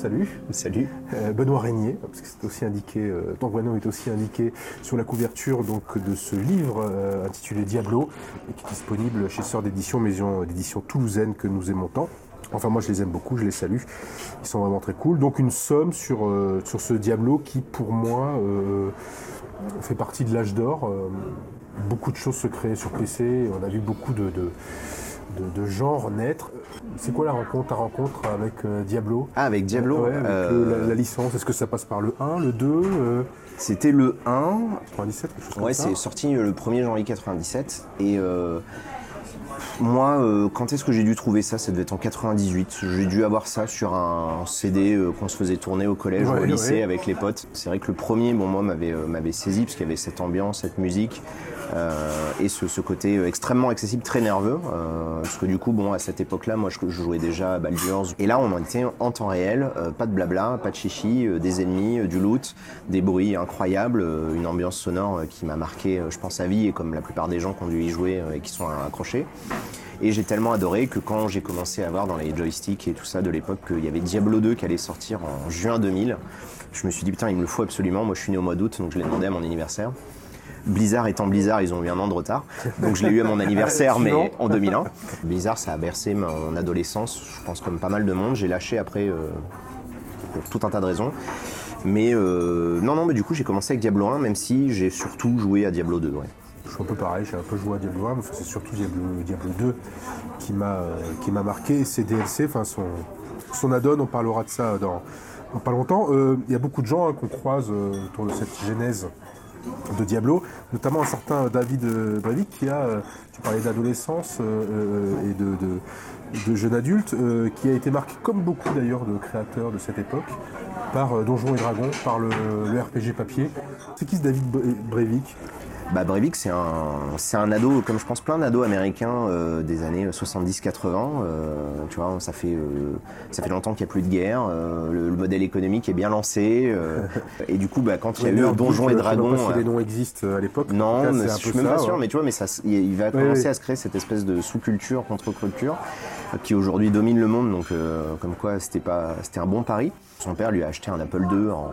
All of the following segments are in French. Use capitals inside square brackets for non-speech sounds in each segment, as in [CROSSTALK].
Salut. Salut. Euh, Benoît Régnier, parce que c'est aussi indiqué, euh, ton prénom est aussi indiqué sur la couverture donc, de ce livre euh, intitulé Diablo, et qui est disponible chez Sœur d'édition, maison d'édition toulousaine que nous aimons tant. Enfin, moi, je les aime beaucoup, je les salue. Ils sont vraiment très cool. Donc, une somme sur, euh, sur ce Diablo qui, pour moi, fait partie de l'âge d'or. Beaucoup de choses se créent sur PC. On a vu beaucoup de, de, de- de genres naître. C'est quoi la rencontre, ta rencontre avec euh, Diablo? Ah, avec Diablo Ouais, avec euh, le- la, la licence. Est-ce que ça passe par le 1, le 2, euh, C'était le 1. 97, quelque chose comme Ouais, ça c'est sorti euh, le 1er janvier 97. Et euh, moi, euh, quand est-ce que j'ai dû trouver ça? Ça devait être en 98. J'ai dû avoir ça sur un CD euh, qu'on se faisait tourner au collège ou au lycée ouais. avec les potes. C'est vrai que le premier, bon, moi, m'avait euh, m'avait saisi parce qu'il y avait cette ambiance, cette musique. euh, et ce, ce côté extrêmement accessible, très nerveux, euh, parce que du coup, bon, à cette époque-là, moi, je, je jouais déjà à Baldur's, et là, on en était en temps réel, pas de blabla, pas de chichi, des ennemis, du loot, des bruits incroyables, une ambiance sonore qui m'a marqué, je pense, à vie, et comme la plupart des gens qui ont dû y jouer et qui sont accrochés. Et j'ai tellement adoré que quand j'ai commencé à voir dans les joysticks et tout ça de l'époque qu'il y avait Diablo 2 qui allait sortir en juin 2000, je me suis dit putain il me le faut absolument. Moi je suis né au mois d'août donc je l'ai demandé à mon anniversaire. Blizzard étant Blizzard, ils ont eu un an de retard. Donc je l'ai eu à mon [LAUGHS] anniversaire, mais en 2001. Blizzard, ça a bercé mon adolescence, je pense comme pas mal de monde. J'ai lâché après euh, pour tout un tas de raisons. Mais euh, non, non, mais du coup j'ai commencé avec Diablo 1, même si j'ai surtout joué à Diablo 2. Ouais. Un peu pareil, j'ai un peu joué à Diablo 1, mais c'est surtout Diablo, Diablo 2 qui m'a euh, qui m'a marqué. Et ses DLC, enfin son, son add-on, on parlera de ça dans, pas longtemps. Euh, Il y a beaucoup de gens hein, qu'on croise euh, autour de cette genèse de Diablo, notamment un certain David Breivik qui a, tu parlais d'adolescence et de, de, jeune adulte, qui a été marqué, comme beaucoup d'ailleurs de créateurs de cette époque, par Donjons et Dragons, par le, le RPG papier. C'est qui ce David Bre- Breivik? Bah Breivik, c'est un, c'est un ado, comme je pense plein d'ados américains euh, des années 70-80. euh, tu vois, ça fait, euh, ça fait longtemps qu'il n'y a plus de guerre. euh, le, le modèle économique est bien lancé. euh, et du coup, bah, quand il y a [LAUGHS] eu Donjons et Dragons. Je sais pas si euh, les noms existent à l'époque. Non, cas, mais c'est un je suis même ça, pas sûr, ouais. mais tu vois, mais ça, il il va commencer à se créer cette espèce de sous-culture, contre-culture, euh, qui aujourd'hui domine le monde. Donc, euh, comme quoi, c'était pas, c'était un bon pari. Son père lui a acheté un Apple II en,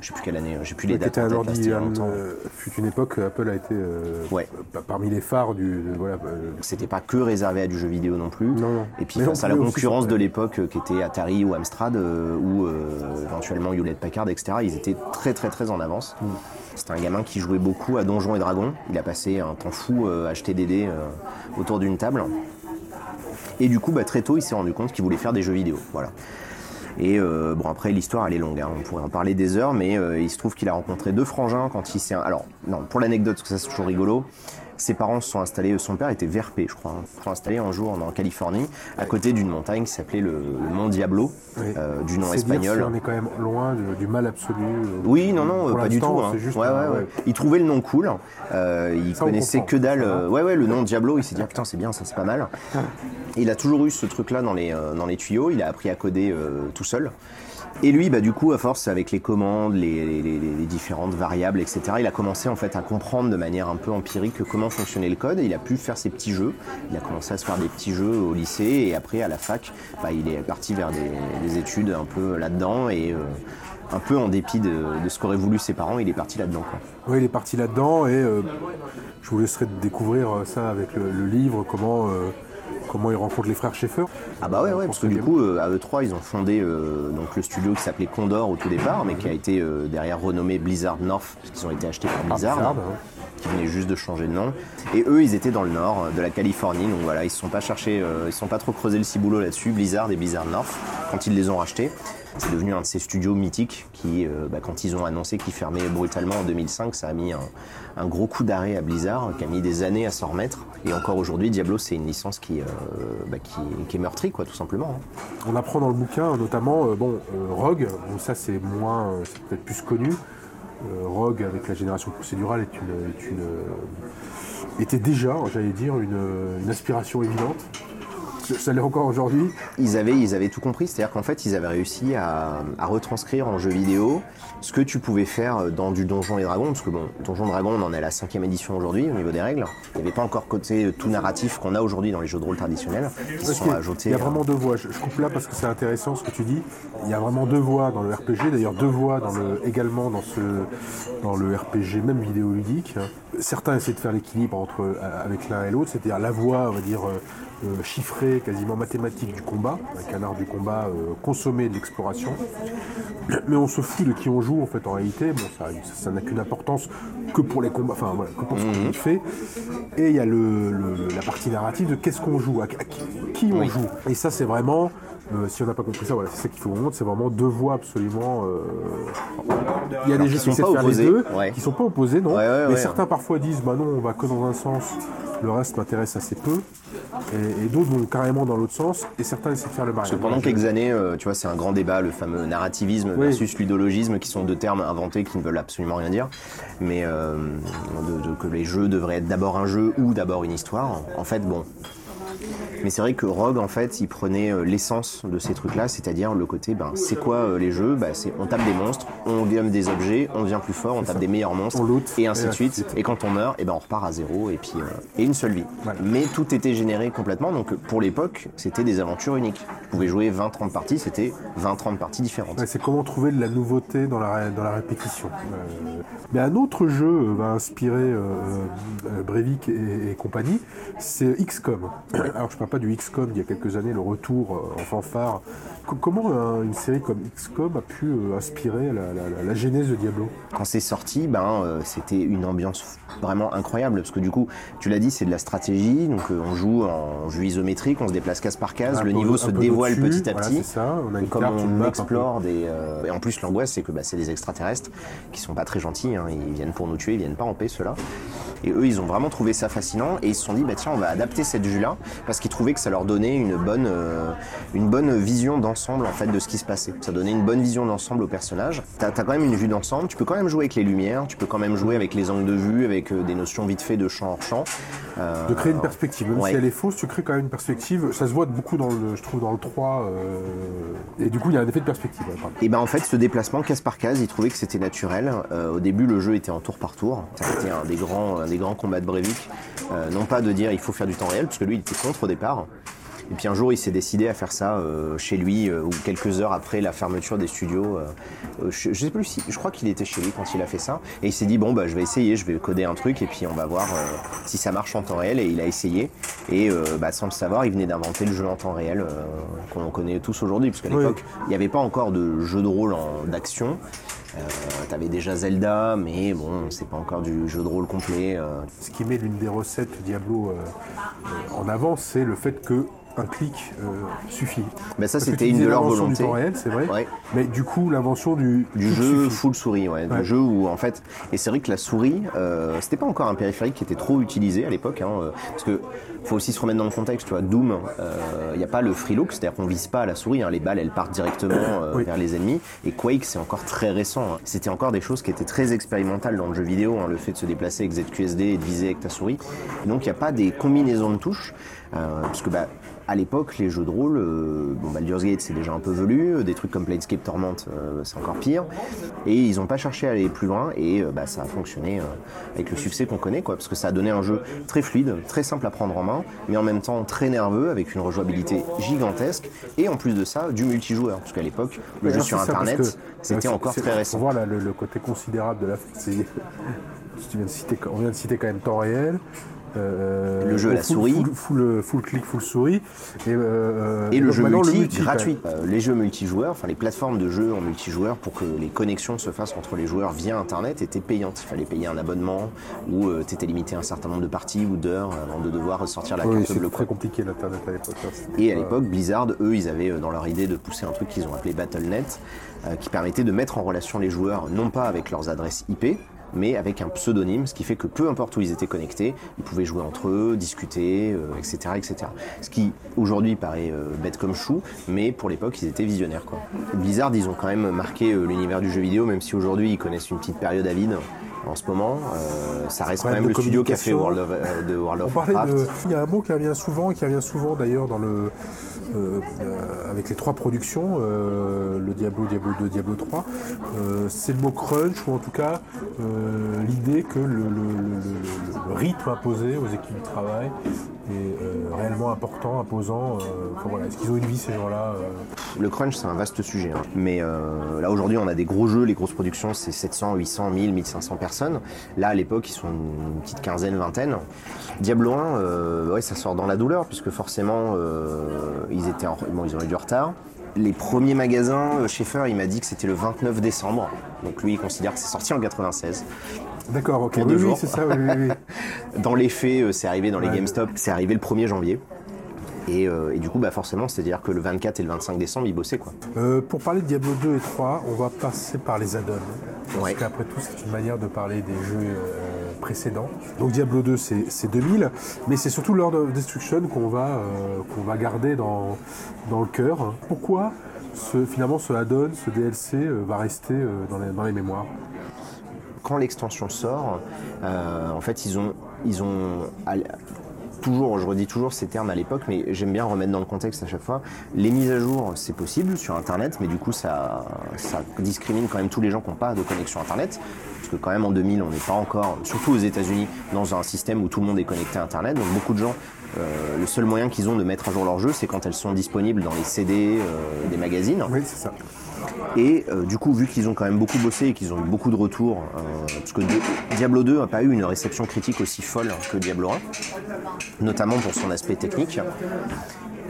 je sais plus quelle année, j'ai plus les dates. un ordi, c'était un, longtemps. euh, fut une époque, Apple a été euh, Ouais. parmi les phares du. voilà, euh, C'était pas que réservé à du jeu vidéo non plus. Non, non. Et puis Mais face à la concurrence de l'époque euh, qui était Atari ou Amstrad euh, ou euh, éventuellement Hewlett Packard, etc. Ils étaient très très très en avance. Mm. C'était un gamin qui jouait beaucoup à Donjons et Dragons. Il a passé un temps fou euh, à acheter des dés euh, autour d'une table. Et du coup, bah, très tôt, il s'est rendu compte qu'il voulait faire des jeux vidéo. Voilà. Et euh, bon, après, l'histoire, elle est longue. hein. On pourrait en parler des heures, mais euh, il se trouve qu'il a rencontré deux frangins quand il s'est. Alors, non, pour l'anecdote, parce que ça, c'est toujours rigolo. Ses parents se sont installés, son père était VRP, je crois, hein. Se sont installés un jour en Californie, à côté d'une montagne qui s'appelait le, le Mont Diablo, Oui. euh, du nom dire espagnol. si on est quand même loin du mal absolu. euh, Oui, non, non, pas du tout. hein. C'est juste Ouais, un- ouais, ouais. Il trouvait le nom cool. euh, il Ça, connaissait que dalle. Euh, ouais, ouais, le nom Diablo. Il s'est dit ah, putain, c'est bien, ça c'est pas mal. Il a toujours eu ce truc-là dans les dans les tuyaux. Il a appris à coder tout seul. Et lui, bah, du coup, à force, avec les commandes, les, différentes variables, etc., il a commencé en fait à comprendre de manière un peu empirique comment fonctionnait le code. Il a pu faire ses petits jeux. Il a commencé à se faire des petits jeux au lycée et après à la fac, bah, il est parti vers des, des études un peu là-dedans et euh, un peu en dépit de, ce qu'auraient voulu ses parents, il est parti là-dedans. Oui, il est parti là-dedans et euh, je vous laisserai découvrir euh, ça avec le, livre, comment, comment il rencontre les frères Schaeffer. Ah bah ouais, ouais parce que du coup, euh, à E3, ils ont fondé euh, donc le studio qui s'appelait Condor au tout départ, mais qui a été euh, derrière renommé Blizzard North, parce qu'ils ont été achetés par Blizzard, Blizzard, hein. Qui venait juste de changer de nom. Et eux, ils étaient dans le nord euh, de la Californie, donc voilà, ils se sont pas cherchés, euh, ils se sont pas trop creusé le ciboulot là-dessus, Blizzard et Blizzard North, quand ils les ont rachetés. C'est devenu un de ces studios mythiques qui, euh, bah, quand ils ont annoncé qu'ils fermaient brutalement en 2005, ça a mis un, gros coup d'arrêt à Blizzard, qui a mis des années à s'en remettre. Et encore aujourd'hui, Diablo, c'est une licence qui, bah, qui, est meurtrie, quoi, tout simplement. hein. On apprend dans le bouquin notamment, bon, Rogue, ça c'est moins, c'est peut-être plus connu. Euh, Rogue avec la génération procédurale euh, était déjà, j'allais dire, une, une aspiration évidente. Ça l'est encore aujourd'hui. Ils avaient, ils avaient tout compris, c'est-à-dire qu'en fait, ils avaient réussi à, à retranscrire en jeu vidéo ce que tu pouvais faire dans du Donjon et Dragon, parce que bon, Donjon et Dragon, on en est à la cinquième édition aujourd'hui au niveau des règles. Il n'y avait pas encore côté tout narratif qu'on a aujourd'hui dans les jeux de rôle traditionnels, qui se sont ajoutés. Il y a vraiment deux voix. Je, je coupe là parce que c'est intéressant ce que tu dis. Il y a vraiment deux voix dans le RPG, d'ailleurs deux voix dans le, également dans, ce, dans le RPG, même vidéoludique. Certains essaient de faire l'équilibre entre euh, avec l'un et l'autre, c'est-à-dire la voix, on va dire, euh, euh, quasiment mathématique du combat, avec un art du combat euh, consommé de l'exploration. Mais on se fout de qui on joue en fait en réalité. Bon, ça ça n'a qu'une importance que pour les combats, enfin voilà, que pour ce qu'on fait. Et il y a le, le- la partie narrative de qu'est-ce qu'on joue, à, à qui, qui on Oui. joue. Et ça c'est vraiment, euh, si on n'a pas compris ça, voilà, c'est ça qu'il faut comprendre, c'est vraiment deux voix absolument. euh, Il y a des jeux qui essaient de pas faire les opposés, deux, ouais. qui sont pas opposés, non. Ouais, ouais, mais certains parfois disent, bah non, on va que dans un sens, le reste m'intéresse assez peu. Et, et d'autres vont carrément dans l'autre sens, et certains essaient de faire le Parce mariage. que pendant quelques années, euh, tu vois, c'est un grand débat, le fameux narrativisme Oui. versus ludologisme, qui sont deux termes inventés qui ne veulent absolument rien dire, mais de- de- que les jeux devraient être d'abord un jeu ou d'abord une histoire. En fait, bon. Mais c'est vrai que Rogue, en fait, il prenait euh, l'essence de ces trucs-là, c'est-à-dire le côté, ben, c'est quoi euh, les jeux? Ben, c'est, On tape des monstres, on gagne des objets, on devient plus fort, on tape des meilleurs monstres, On loot, et ainsi et de suite. suite. Et quand on meurt, et ben, on repart à zéro, et puis euh, et une seule vie. Voilà. Mais tout était généré complètement, donc pour l'époque, c'était des aventures uniques. Tu pouvais jouer 20-30 parties, c'était 20-30 parties différentes. Ouais, c'est comment trouver de la nouveauté dans la, ré- dans la répétition. Euh, mais un autre jeu va inspirer euh, Breivik et, et compagnie, c'est XCOM. Alors je parle pas du XCOM d'il y a quelques années, le retour euh, en fanfare. Co- comment euh, une série comme XCOM a pu euh, inspirer la, la- la- la genèse de Diablo? Quand c'est sorti, ben, c'était une ambiance vraiment incroyable, parce que du coup, tu l'as dit, c'est de la stratégie, donc on joue en jeu isométrique, on se déplace case par case, Un le peu- niveau se dévoile petit à voilà, petit. ça, on a une Comme carte, on map explore des. euh, et en plus, l'angoisse, c'est que bah, c'est des extraterrestres qui sont pas très gentils. hein, ils viennent pour nous tuer, ils viennent pas en paix, ceux-là. Et eux, ils ont vraiment trouvé ça fascinant et ils se sont dit, bah, tiens, on va adapter cette vue-là parce qu'ils trouvaient que ça leur donnait une bonne, euh, une bonne vision d'ensemble en fait de ce qui se passait. Ça donnait une bonne vision d'ensemble au personnage. T'as as quand même une vue d'ensemble. Tu peux quand même jouer avec les lumières. Tu peux quand même jouer avec les angles de vue, avec euh, des notions vite fait de champ hors champ. Euh, De créer une perspective, même ouais. si elle est fausse, tu crées quand même une perspective. Ça se voit beaucoup dans le, je trouve, dans le 3. euh, et du coup, il y a un effet de perspective. ouais. Et ben en fait, ce déplacement case par case, ils trouvaient que c'était naturel. Au début, le jeu était en tour par tour. C'était un des grands, des grands combats de Breivik. Euh, non pas de dire il faut faire du temps réel, parce que lui, il était contre au départ. Et puis un jour, il s'est décidé à faire ça euh, chez lui, euh, ou quelques heures après la fermeture des studios. euh, je, je sais plus si, je crois qu'il était chez lui quand il a fait ça. Et il s'est dit bon bah je vais essayer, je vais coder un truc et puis on va voir si ça marche en temps réel. Et il a essayé. Et bah, sans le savoir, il venait d'inventer le jeu en temps réel qu'on connaît tous aujourd'hui, parce qu'à l'époque, il n'y avait pas encore de jeu de rôle d'action. Euh, T'avais déjà Zelda, mais bon, c'est pas encore du jeu de rôle complet. euh. Ce qui met l'une des recettes Diablo euh, en avant, c'est le fait que un clic euh, suffit. Ben ça, c'était une de leurs volontés. C'est vrai. Ouais. Mais du coup, l'invention du, Du jeu suffit. full souris, ouais, Ouais. du jeu où en fait, et c'est vrai que la souris, euh, c'était pas encore un périphérique qui était trop utilisé à l'époque, hein, euh, parce que faut aussi se remettre dans le contexte, tu vois, Doom, il n'y a pas le free look, c'est-à-dire qu'on vise pas à la souris, hein, les balles elles partent directement euh, Oui. vers les ennemis, et Quake c'est encore très récent, hein. c'était encore des choses qui étaient très expérimentales dans le jeu vidéo, le fait de se déplacer avec ZQSD et de viser avec ta souris, donc il n'y a pas des combinaisons de touches, euh, parce que bah à l'époque, les jeux de rôle, euh, bon, Baldur's Gate c'est déjà un peu velu, euh, des trucs comme Planescape Torment euh, c'est encore pire, et ils n'ont pas cherché à aller plus loin, et bah, ça a fonctionné avec le succès qu'on connaît, quoi, parce que ça a donné un jeu très fluide, très simple à prendre en main, mais en même temps très nerveux, avec une rejouabilité gigantesque, et en plus de ça, du multijoueur, parce qu'à l'époque, le jeu sur ça, Internet, c'était encore très Pour récent. voir là, le, le côté considérable de la c'est- [LAUGHS] tu viens de citer, on vient de citer quand même temps réel. Euh, Le jeu à la full- souris. Full, full, full click, full souris. Et, euh, Et le jeu multi, gratuit. Euh, les jeux multijoueurs, enfin les plateformes de jeux en multijoueur pour que les connexions se fassent entre les joueurs via Internet étaient payantes. Il fallait payer un abonnement ou tu étais limité à un certain nombre de parties ou d'heures avant de devoir ressortir la Oui, carte c'était bleue. très compliqué l'internet à l'époque. hein, Et à l'époque, Blizzard, eux, ils avaient euh, dans leur idée de pousser un truc qu'ils ont appelé Battle.net, euh, qui permettait de mettre en relation les joueurs, non pas avec leurs adresses IP, mais avec un pseudonyme, ce qui fait que peu importe où ils étaient connectés, ils pouvaient jouer entre eux, discuter, euh, etc., etc. Ce qui aujourd'hui paraît euh, bête comme chou, mais pour l'époque, ils étaient visionnaires. Quoi. Blizzard, ils ont quand même marqué euh, l'univers du jeu vidéo, même si aujourd'hui ils connaissent une petite période à vide. en ce moment. Ça reste quand même le studio qui a fait. World of, de World of Warcraft. de. Il y a un mot qui revient souvent, qui revient souvent d'ailleurs dans le. Euh, euh, avec les trois productions, euh, le Diablo, Diablo 2, Diablo 3, euh, c'est le mot crunch, ou en tout cas l'idée que le, rythme imposé aux équipes de travail est réellement important, imposant. Est-ce qu'ils ont une vie ces gens-là Le crunch, c'est un vaste sujet. hein. Mais là, aujourd'hui, on a des gros jeux. Les grosses productions, c'est 700, 800, 1000, 1500 personnes. Là, à l'époque, ils sont une petite quinzaine, vingtaine. Diablo 1, euh, ouais, ça sort dans la douleur, puisque forcément, euh, ils, étaient en- bon, ils ont eu du retard. Les premiers magasins, euh, Schaeffer, il m'a dit que c'était le 29 décembre. Donc lui, il considère que c'est sorti en 96. D'accord, ok. Pour oui, deux oui, c'est ça, oui, oui, oui. [LAUGHS] Dans les faits, euh, c'est arrivé dans les. GameStop, c'est arrivé le 1er janvier. Et, euh, et du coup, bah forcément, c'est-à-dire que le 24 et le 25 décembre, ils bossaient quoi. Euh, pour parler de Diablo 2 et 3, on va passer par les add-ons. Parce Ouais. qu'après tout, c'est une manière de parler des jeux euh, Donc Diablo 2, c'est c'est 2000, mais c'est surtout Lord of Destruction qu'on va, euh, qu'on va garder dans, dans le cœur. Pourquoi ce, finalement ce add-on, ce DLC euh, va rester euh, dans, les, dans les mémoires? Quand l'extension sort, en fait, ils ont, ils ont toujours, je redis toujours ces termes à l'époque, mais j'aime bien remettre dans le contexte à chaque fois. Les mises à jour, c'est possible sur Internet, mais du coup, ça discrimine quand même tous les gens qui n'ont pas de connexion Internet. Parce que quand même en 2000, on n'est pas encore, surtout aux États-Unis, dans un système où tout le monde est connecté à Internet. Donc beaucoup de gens, euh, le seul moyen qu'ils ont de mettre à jour leurs jeux, c'est quand elles sont disponibles dans les CD euh, des magazines. Oui, c'est ça. Et euh, du coup, vu qu'ils ont quand même beaucoup bossé et qu'ils ont eu beaucoup de retours, parce que Di- Diablo 2 n'a pas eu une réception critique aussi folle que Diablo 1, notamment pour son aspect technique,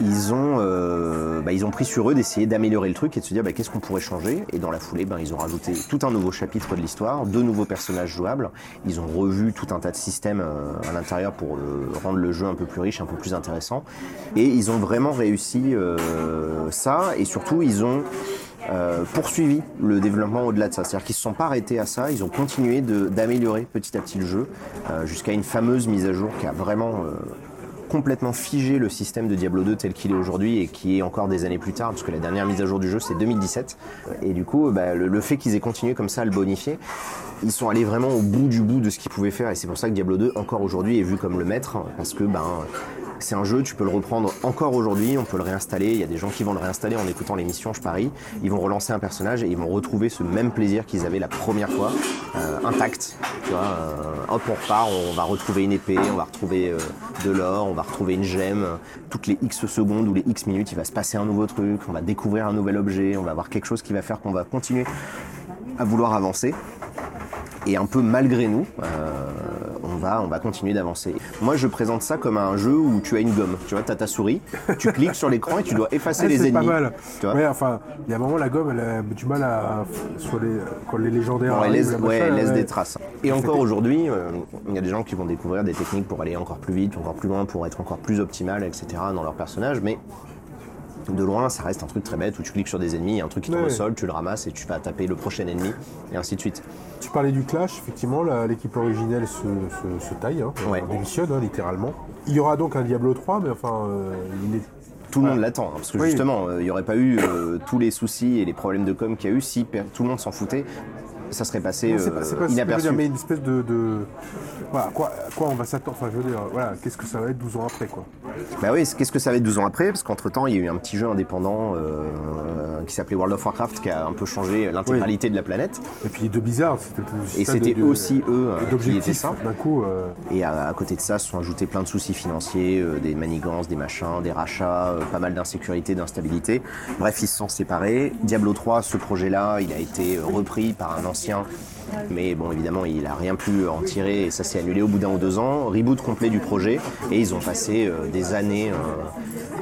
ils ont, euh, bah, ils ont pris sur eux d'essayer d'améliorer le truc et de se dire bah, qu'est-ce qu'on pourrait changer? Et dans la foulée, ben, ils ont rajouté tout un nouveau chapitre de l'histoire, deux nouveaux personnages jouables. Ils ont revu tout un tas de systèmes euh, à l'intérieur pour euh, rendre le jeu un peu plus riche, un peu plus intéressant. Et ils ont vraiment réussi ça. Et surtout, ils ont poursuivi le développement au-delà de ça. C'est-à-dire qu'ils ne se sont pas arrêtés à ça, ils ont continué d'améliorer petit à petit le jeu jusqu'à une fameuse mise à jour qui a vraiment complètement figé le système de Diablo 2 tel qu'il est aujourd'hui et qui est encore des années plus tard, parce que la dernière mise à jour du jeu c'est 2017. Et du coup, bah, le, fait qu'ils aient continué comme ça à le bonifier, ils sont allés vraiment au bout du bout de ce qu'ils pouvaient faire. Et c'est pour ça que Diablo 2 encore aujourd'hui est vu comme le maître, parce que ben c'est un jeu, tu peux le reprendre encore aujourd'hui, on peut le réinstaller. Il y a des gens qui vont le réinstaller en écoutant l'émission, je parie. Ils vont relancer un personnage et ils vont retrouver ce même plaisir qu'ils avaient la première fois, euh, intact. Tu vois, euh, hop, on repart, on va retrouver une épée, on va retrouver euh, de l'or, on va retrouver une gemme. Toutes les X secondes ou les X minutes, il va se passer un nouveau truc, on va découvrir un nouvel objet, on va avoir quelque chose qui va faire qu'on va continuer à vouloir avancer. Et un peu malgré nous, va, on va continuer d'avancer. Moi, je présente ça comme un jeu où tu as une gomme. Tu vois, tu as ta souris, tu [LAUGHS] cliques sur l'écran et tu dois effacer Ah, les c'est ennemis. pas mal. Tu vois ouais, enfin, il y a un moment, la gomme, elle a du mal à. sur les, quand les légendaires. Bon, elle laisse, la ouais, elle laisse des traces. Et encore aujourd'hui, euh, il y a des gens qui vont découvrir des techniques pour aller encore plus vite, encore plus loin, pour être encore plus optimal, etc. dans leur personnage. Mais de loin, ça reste un truc très bête où tu cliques sur des ennemis, il y a un truc qui tombe Ouais. au sol, tu le ramasses et tu vas taper le prochain ennemi, et ainsi de suite. Tu parlais du clash, effectivement, l'équipe originelle se, se- se taille, hein, Ouais. démissionne hein, littéralement. Il y aura donc un Diablo 3, mais enfin, euh, il est. Tout le monde l'attend, hein, parce que Oui. justement, euh, il n'y aurait pas eu euh, tous les soucis et les problèmes de com qu'il y a eu si tout le monde s'en foutait. Ça serait passé Non, pas, euh, pas inaperçu. dire, mais une espèce de. de- Voilà, à quoi, on va s'attendre Enfin, je veux dire, voilà, qu'est-ce que ça va être 12 ans après, quoi Bah oui, qu'est-ce que ça va être 12 ans après? Parce qu'entre-temps, il y a eu un petit jeu indépendant euh, qui s'appelait World of Warcraft qui a un peu changé l'intégralité de la planète. Et puis les deux bizarres, c'était Et c'était aussi eux euh, qui étaient ça. d'un coup. euh, Et à, à côté de ça, se sont ajoutés plein de soucis financiers, euh, des manigances, des machins, des rachats, pas mal d'insécurité, d'instabilité. Bref, ils se sont séparés. Diablo 3, ce projet-là, il a été repris par un ancien. Mais bon, évidemment, il a rien pu en tirer et ça s'est annulé au bout d'un ou deux ans. Reboot complet du projet et ils ont passé euh, des années euh,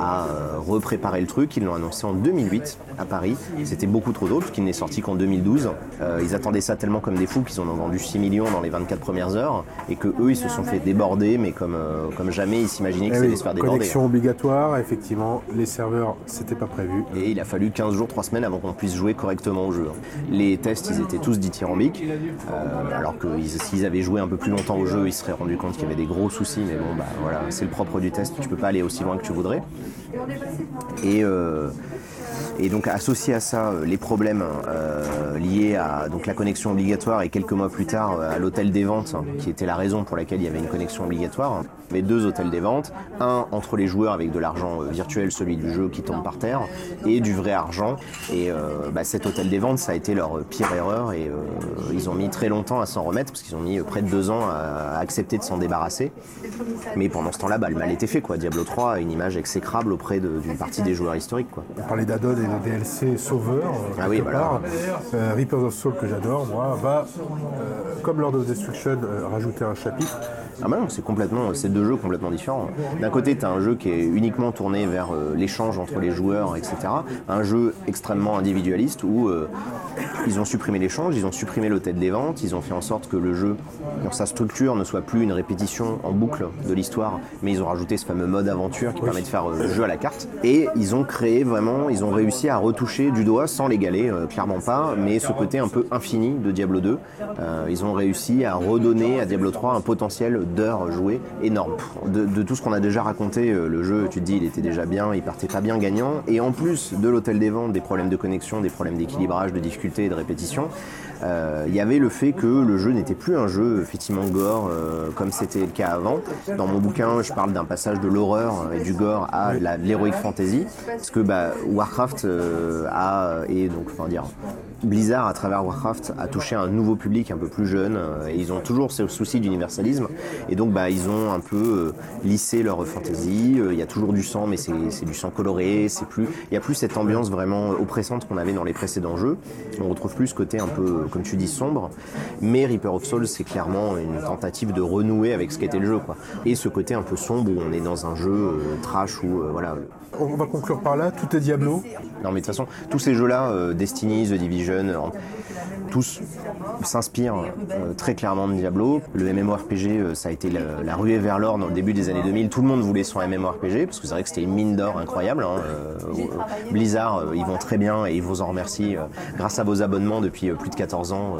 à euh, repréparer le truc. Ils l'ont annoncé en 2008 à Paris. C'était beaucoup trop tôt parce qu'il n'est sorti qu'en 2012. Euh, ils attendaient ça tellement comme des fous qu'ils en ont vendu 6 millions dans les 24 premières heures et que eux, ils se sont fait déborder, mais comme, euh, comme jamais ils s'imaginaient que eh ça allait se faire déborder. connexion obligatoire, effectivement, les serveurs, c'était pas prévu. Et il a fallu 15 jours, 3 semaines avant qu'on puisse jouer correctement au jeu. Les tests, ils étaient tous dithyrambiques. alors que s'ils avaient joué un peu plus longtemps au jeu, ils se seraient rendu compte qu'il y avait des gros soucis. Mais bon, bah voilà, c'est le propre du test. Tu peux pas aller aussi loin que tu voudrais. Et et donc associé à ça, euh, les problèmes euh, liés à donc, la connexion obligatoire et quelques mois plus tard euh, à l'hôtel des ventes, qui était la raison pour laquelle il y avait une connexion obligatoire. Mais deux hôtels des ventes, un entre les joueurs avec de l'argent virtuel, celui du jeu qui tombe par terre, et du vrai argent. Et bah, cet hôtel des ventes, ça a été leur pire erreur et ils ont mis très longtemps à s'en remettre parce qu'ils ont mis près de deux ans à, accepter de s'en débarrasser. Mais pendant ce temps-là, bah, le mal était fait. Quoi. Diablo 3 a une image exécrable auprès d'une partie des joueurs historiques. Quoi. On parlait d'Adon le DLC Sauveur, ah oui, voilà. Euh, Reapers of Soul que j'adore, moi, va, euh, comme Lord of Destruction, euh, rajouter un chapitre. Ah bah non, c'est complètement, c'est deux jeux complètement différents. D'un côté, tu as un jeu qui est uniquement tourné vers l'échange entre les joueurs, etc. Un jeu extrêmement individualiste où ils ont supprimé l'échange, ils ont supprimé l'hôtel des ventes, ils ont fait en sorte que le jeu, dans sa structure, ne soit plus une répétition en boucle de l'histoire, mais ils ont rajouté ce fameux mode aventure qui permet de faire le jeu à la carte. Et ils ont créé vraiment, ils ont réussi à retoucher du doigt, sans l'égaler, euh, clairement pas, mais ce côté un peu infini de Diablo 2. Euh, ils ont réussi à redonner à Diablo 3 un potentiel d'heures jouées énorme. De, tout ce qu'on a déjà raconté, euh, le jeu, tu te dis, il était déjà bien, il partait pas bien gagnant, et en plus de l'hôtel des ventes, des problèmes de connexion, des problèmes d'équilibrage, de difficulté de répétition, il y avait le fait que le jeu n'était plus un jeu effectivement gore comme c'était le cas avant. Dans mon bouquin, je parle d'un passage de l'horreur et du gore à l'heroic fantasy, parce que bah, Warcraft a, et donc, enfin dire, Blizzard, à travers Warcraft, a touché un nouveau public un peu plus jeune. Euh, et ils ont toujours ce souci d'universalisme. Et donc, bah, ils ont un peu euh, lissé leur fantasy. Euh, il y a toujours du sang, mais c'est du sang coloré. C'est plus, il n'y a plus cette ambiance vraiment oppressante qu'on avait dans les précédents jeux. On retrouve plus ce côté un peu, comme tu dis, sombre. Mais Reaper of Souls, c'est clairement une tentative de renouer avec ce qu'était le jeu, quoi. Et ce côté un peu sombre où on est dans un jeu trash où, voilà. On va conclure par là. Tout est Diablo. Non, mais de toute façon, tous ces jeux-là, Destiny, The Division tous s'inspirent euh, très clairement de Diablo. Le MMORPG, euh, ça a été la, ruée vers l'or dans le début des années 2000. Tout le monde voulait son MMORPG parce que c'est vrai que c'était une mine d'or incroyable. Hein. Euh, Blizzard, ils vont très bien et ils vous en remercient grâce à vos abonnements depuis plus de 14 ans,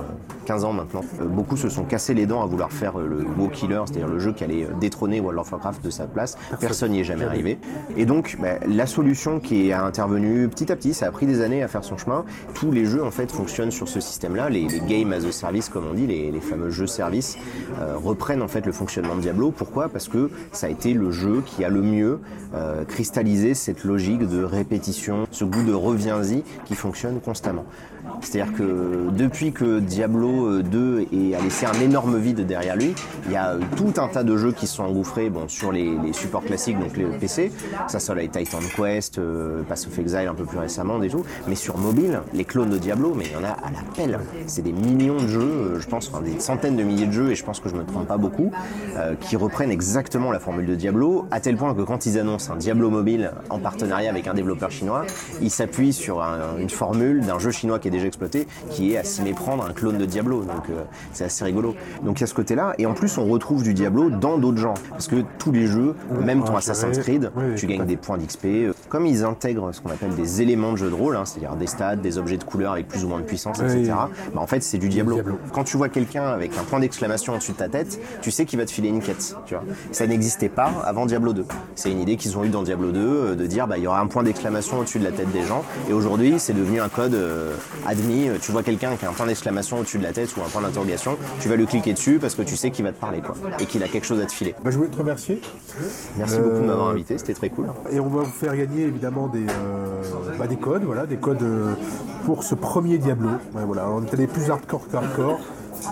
15 ans maintenant. beaucoup se sont cassés les dents à vouloir faire le WoW Killer, c'est-à-dire le jeu qui allait détrôner World of Warcraft de sa place. Personne n'y est jamais arrivé. Et donc, bah, la solution qui est intervenue petit à petit, ça a pris des années à faire son chemin. Tous les jeux en fait fonctionnent sur ce système-là. Les, les games as a service, comme on dit, les, fameux jeux services, euh, reprennent en fait le fonctionnement de Diablo. Pourquoi? Parce que ça a été le jeu qui a le mieux euh, cristallisé cette logique de répétition, ce goût de reviens-y qui fonctionne constamment. C'est-à-dire que depuis que Diablo 2 euh, a laissé un énorme vide derrière lui, il y a euh, tout un tas de jeux qui sont engouffrés bon, sur les, supports classiques, donc les PC, ça les Titan Quest, euh, Pass of Exile un peu plus récemment et tout, mais sur mobile, les clones de Diablo, mais il y en a à la pelle. C'est des millions de jeux, je pense, enfin, des centaines de milliers de jeux, et je pense que je ne me trompe pas beaucoup, qui reprennent exactement la formule de Diablo, à tel point que quand ils annoncent un Diablo mobile en partenariat avec un développeur chinois, ils s'appuient sur une formule d'un jeu chinois qui est déjà exploité, qui est à s'y méprendre un clone de Diablo. Donc euh, c'est assez rigolo. Donc il y a ce côté-là. Et en plus, on retrouve du Diablo dans d'autres genres. Parce que tous les jeux, même ton Assassin's Creed, tu gagnes des points d'XP. Comme ils intègrent ce qu'on appelle des éléments de jeu de rôle, hein, c'est-à-dire des stats, des objets de couleur avec plus ou moins de puissance, etc. Bah, en fait, c'est du Diablo. Quand tu vois quelqu'un avec un point d'exclamation au-dessus de ta tête, tu sais qu'il va te filer une quête. Tu vois. Ça n'existait pas avant Diablo 2. C'est une idée qu'ils ont eue dans Diablo 2 euh, de dire bah, il y aura un point d'exclamation au-dessus de la tête des gens. Et aujourd'hui, c'est devenu un code euh, admis. Tu vois quelqu'un qui a un point d'exclamation au-dessus de la tête ou un point d'interrogation, tu vas lui cliquer dessus parce que tu sais qu'il va te parler quoi, et qu'il a quelque chose à te filer. Bah, je voulais te remercier. Merci beaucoup de m'avoir invité, c'était très cool. Et on va vous faire gagner évidemment des, euh, bah, des codes, voilà, des codes euh, pour ce premier Diablo. voilà, on est allé plus hardcore qu'hardcore.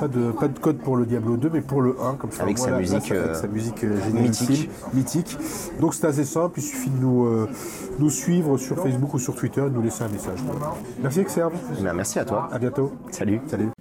Pas de, pas de code pour le Diablo 2, mais pour le 1, comme ça. Avec sa musique, avec sa musique euh, mythique. mythique. Donc c'est assez simple, il suffit de nous, euh, nous suivre sur Facebook ou sur Twitter et de nous laisser un message. Merci Exerve. Eh merci à toi. À bientôt. Salut. Salut.